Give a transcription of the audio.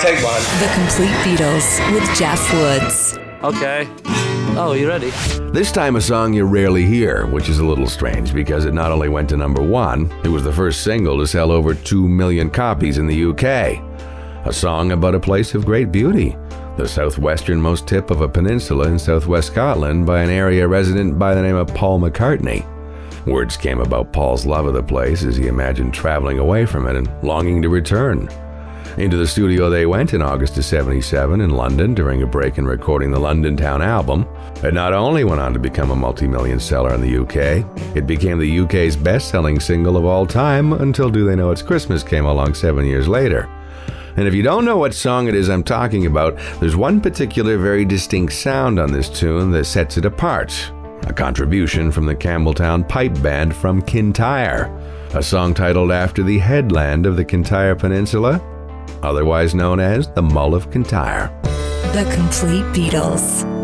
Take one. The Complete Beatles with Jeff Woods. Okay. Oh, you ready? This time, a song you rarely hear, which is a little strange because it not only went to number one, it was the first single to sell over 2 million copies in the UK. A song about a place of great beauty, the southwesternmost tip of a peninsula in southwest Scotland by an area resident by the name of Paul McCartney. Words came about Paul's love of the place as he imagined traveling away from it and longing to return. Into the studio they went in August of 77 in London during a break in recording the London Town album. It not only went on to become a multi million seller in the UK, it became the UK's best selling single of all time until Do They Know It's Christmas came along seven years later. And if you don't know what song it is I'm talking about, there's one particular very distinct sound on this tune that sets it apart. A contribution from the Campbeltown Pipe Band from Kintyre, a song titled after the headland of the Kintyre Peninsula, otherwise known as the Mull of Kintyre. The Complete Beatles.